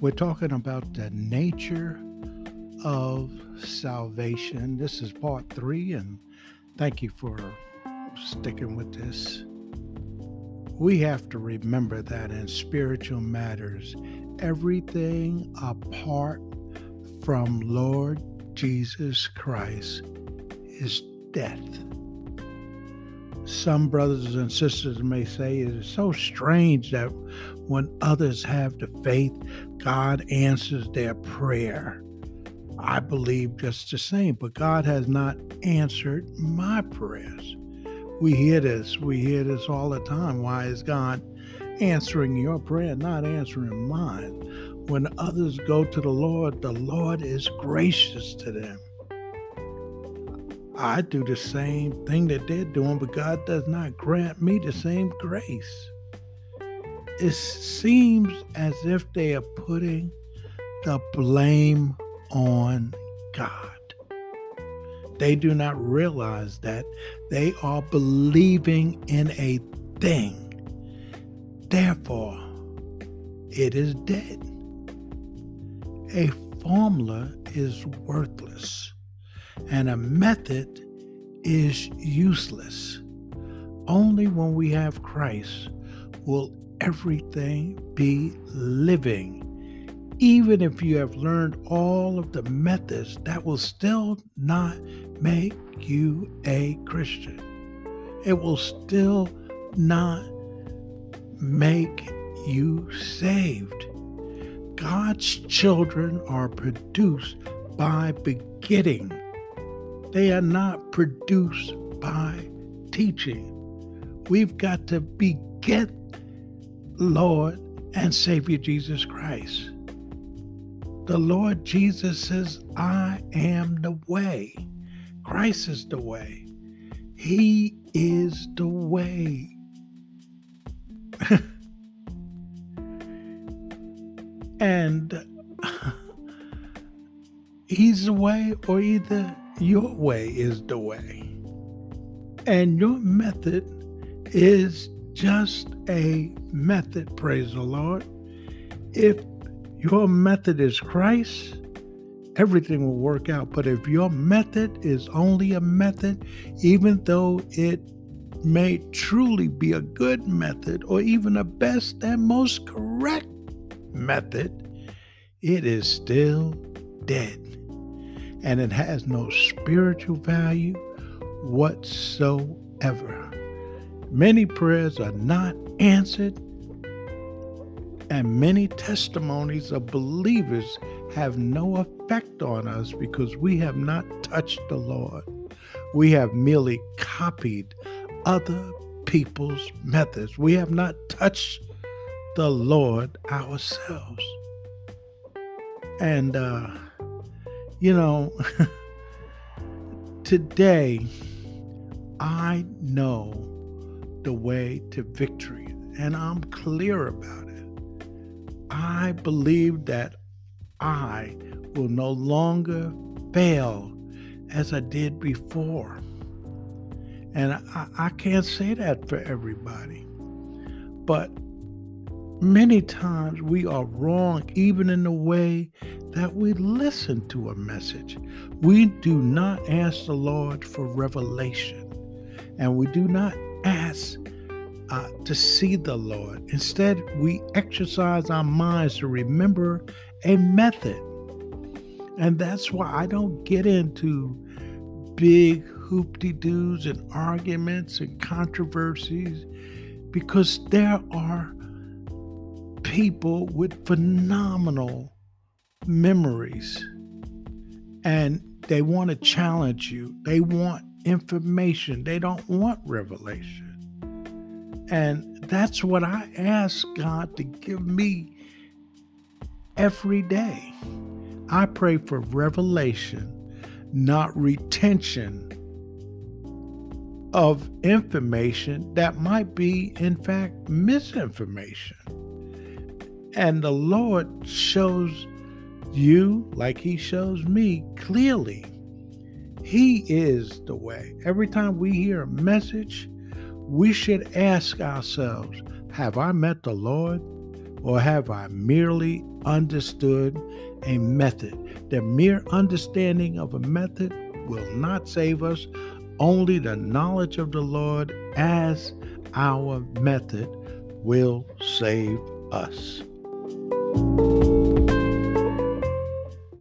We're talking about the nature of salvation. This is part three, and thank you for sticking with this. We have to remember that in spiritual matters, everything apart from Lord Jesus Christ is death. Some brothers and sisters may say it is so strange that when others have the faith, God answers their prayer. I believe just the same, but God has not answered my prayers. We hear this, we hear this all the time. Why is God answering your prayer, not answering mine? When others go to the Lord, the Lord is gracious to them. I do the same thing that they're doing, but God does not grant me the same grace. It seems as if they are putting the blame on God. They do not realize that they are believing in a thing. Therefore, it is dead. A formula is worthless and a method is useless. Only when we have Christ will everything be living. Even if you have learned all of the methods, that will still not make you a Christian. It will still not make you saved. God's children are produced by begetting they are not produced by teaching. We've got to beget Lord and Savior Jesus Christ. The Lord Jesus says, I am the way. Christ is the way. He is the way. and he's the way, or either your way is the way. And your method is just a method, praise the Lord. If your method is Christ, everything will work out. But if your method is only a method, even though it may truly be a good method or even a best and most correct method, it is still dead and it has no spiritual value whatsoever. Many prayers are not answered, and many testimonies of believers have no effect on us because we have not touched the Lord. We have merely copied other people's methods. We have not touched the Lord ourselves. And uh, you know, today I know the way to victory and I'm clear about it. I believe that I will no longer fail as I did before. And I, I can't say that for everybody. But Many times we are wrong, even in the way that we listen to a message. We do not ask the Lord for revelation, and we do not ask uh, to see the Lord. Instead, we exercise our minds to remember a method. And that's why I don't get into big hoopty doos and arguments and controversies because there are people with phenomenal memories and they want to challenge you. They want information, they don't want revelation. And that's what I ask God to give me every day. I pray for revelation, not retention of information that might be, in fact, misinformation. And the Lord shows you, like He shows me, clearly. He is the way. Every time we hear a message, we should ask ourselves Have I met the Lord? Or have I merely understood a method? The mere understanding of a method will not save us. Only the knowledge of the Lord as our method will save us.